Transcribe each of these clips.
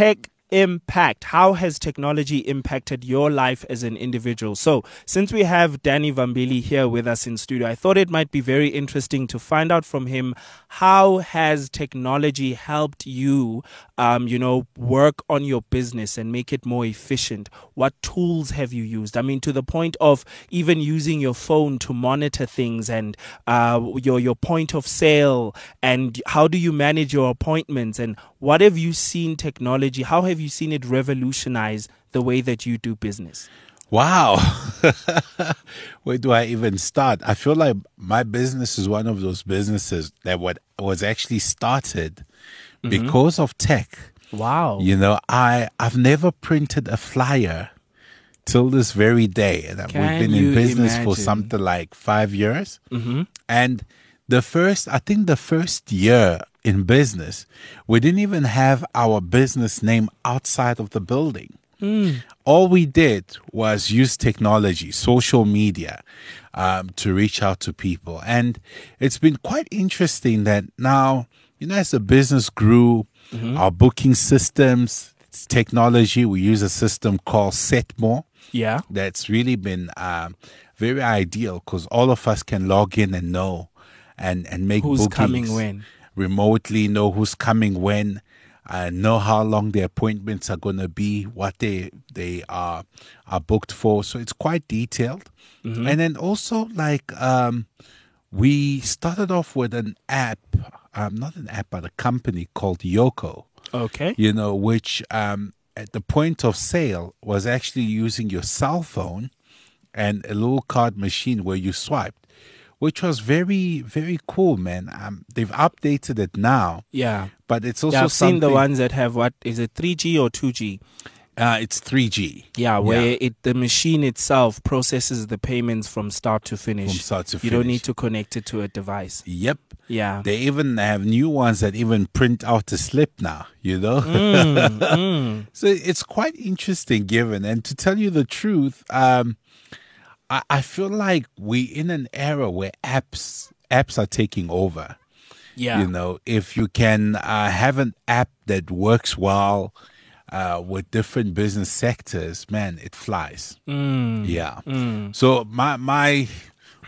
tech impact. How has technology impacted your life as an individual? So, since we have Danny Vambili here with us in studio, I thought it might be very interesting to find out from him how has technology helped you, um, you know, work on your business and make it more efficient? What tools have you used? I mean, to the point of even using your phone to monitor things and uh, your your point of sale, and how do you manage your appointments? And what have you seen technology? How have you seen it revolutionize the way that you do business? Wow. Where do I even start? I feel like my business is one of those businesses that what was actually started mm-hmm. because of tech. Wow. You know, I I've never printed a flyer till this very day. And Can we've been in business imagine? for something like 5 years. Mm-hmm. And the first I think the first year in business, we didn't even have our business name outside of the building. Mm. All we did was use technology, social media, um, to reach out to people. And it's been quite interesting that now, you know, as the business grew, Mm-hmm. our booking systems, technology, we use a system called Setmore Yeah. that's really been um, very ideal because all of us can log in and know and, and make Who's bookings coming when? Remotely, know who's coming when, uh, know how long the appointments are going to be, what they they are are booked for. So it's quite detailed. Mm-hmm. And then also like um, we started off with an app, um, not an app, but a company called Yoco Okay. you know, which um, at the point of sale was actually using your cell phone and a little card machine where you swiped, which was very, very cool, man. Um, they've updated it now, Yeah. but it's also Yeah, I've seen the ones that have what is it 3G or 2G? Uh, it's 3G. Yeah, where it the machine itself processes the payments from start to finish. From start to You don't need to connect it to a device. Yep. Yeah. They even have new ones that even print out the slip now, you know? Mm, mm. So it's quite interesting given. And to tell you the truth, um, I, I feel like we're in an era where apps apps are taking over. Yeah. You know, if you can uh, have an app that works well uh, with different business sectors, man, it flies. Mm, Yeah. mm. So my my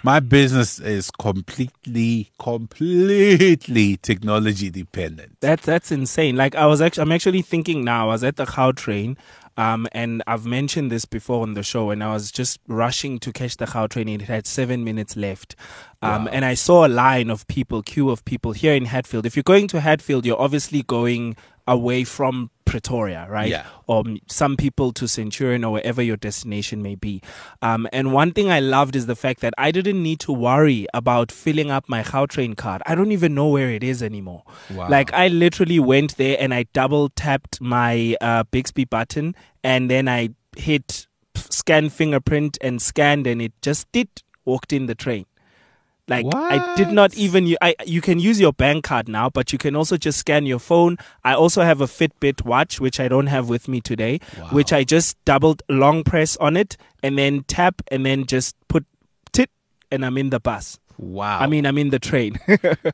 my business is completely completely technology dependent. That's that's insane. Like I was actually, I'm actually thinking now. I was at the Gautrain, um, and I've mentioned this before on the show, and I was just rushing to catch the Gautrain. It had seven minutes left, um, Wow. and I saw a line of people, queue of people here in Hatfield. If you're going to Hatfield, you're obviously going away from Pretoria, right? Yeah. Or some people to Centurion or wherever your destination may be. Um, and one thing I loved is the fact that I didn't need to worry about filling up my Gautrain card. I don't even know where it is anymore. Wow. Like I literally went there and I double tapped my uh, Bixby button and then I hit scan fingerprint and scanned and it just did walked in the train. Like I did not even you I you can use your bank card now, but you can also just scan your phone. I also have a Fitbit watch which I don't have with me today, which I just doubled long press on it and then tap and then just put tit and I'm in the bus. wow. I mean I'm in the train.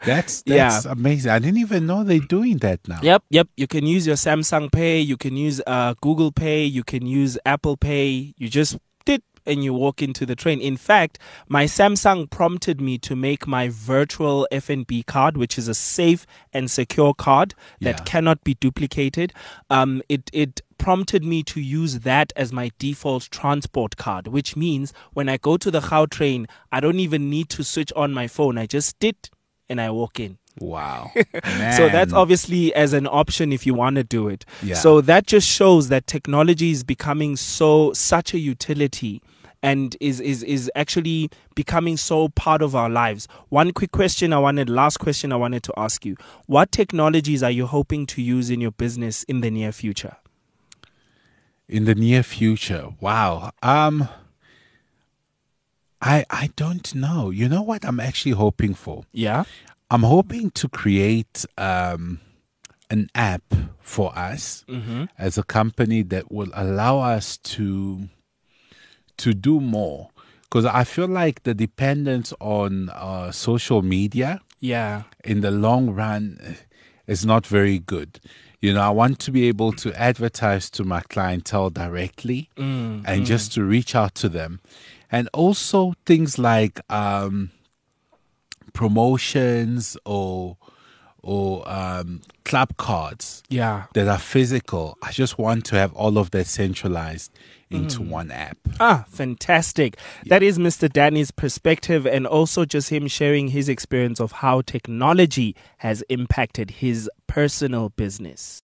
that's that's Yeah. amazing. I didn't even know they're doing that now. Yep, yep. You can use your Samsung Pay, you can use uh, Google Pay, you can use Apple Pay. You just and you walk into the train. In fact, my Samsung prompted me to make my virtual FNB card, which is a safe and secure card that Yeah. cannot be duplicated. Um, it it prompted me to use that as my default transport card, which means when I go to the Gautrain, I don't even need to switch on my phone. I just did and I walk in. Wow. So that's obviously as an option if you want to do it. Yeah. So that just shows that technology is becoming so such a utility and is is is actually becoming so part of our lives. One quick question I wanted last question I wanted to ask you. What technologies are you hoping to use in your business in the near future? in the near future. Wow. Um I I don't know. You know what I'm actually hoping for? Yeah. I'm hoping to create um an app for us Mm-hmm. as a company that will allow us to to do more because I feel like the dependence on uh, social media Yeah. in the long run is not very good. You know, I want to be able to advertise to my clientele directly Mm, and just to reach out to them. And also things like um, promotions or or um, club cards Yeah. that are physical. I just want to have all of that centralized into Mm. one app. Ah, fantastic. That is Mr. Danny's perspective and also just him sharing his experience of how technology has impacted his personal business.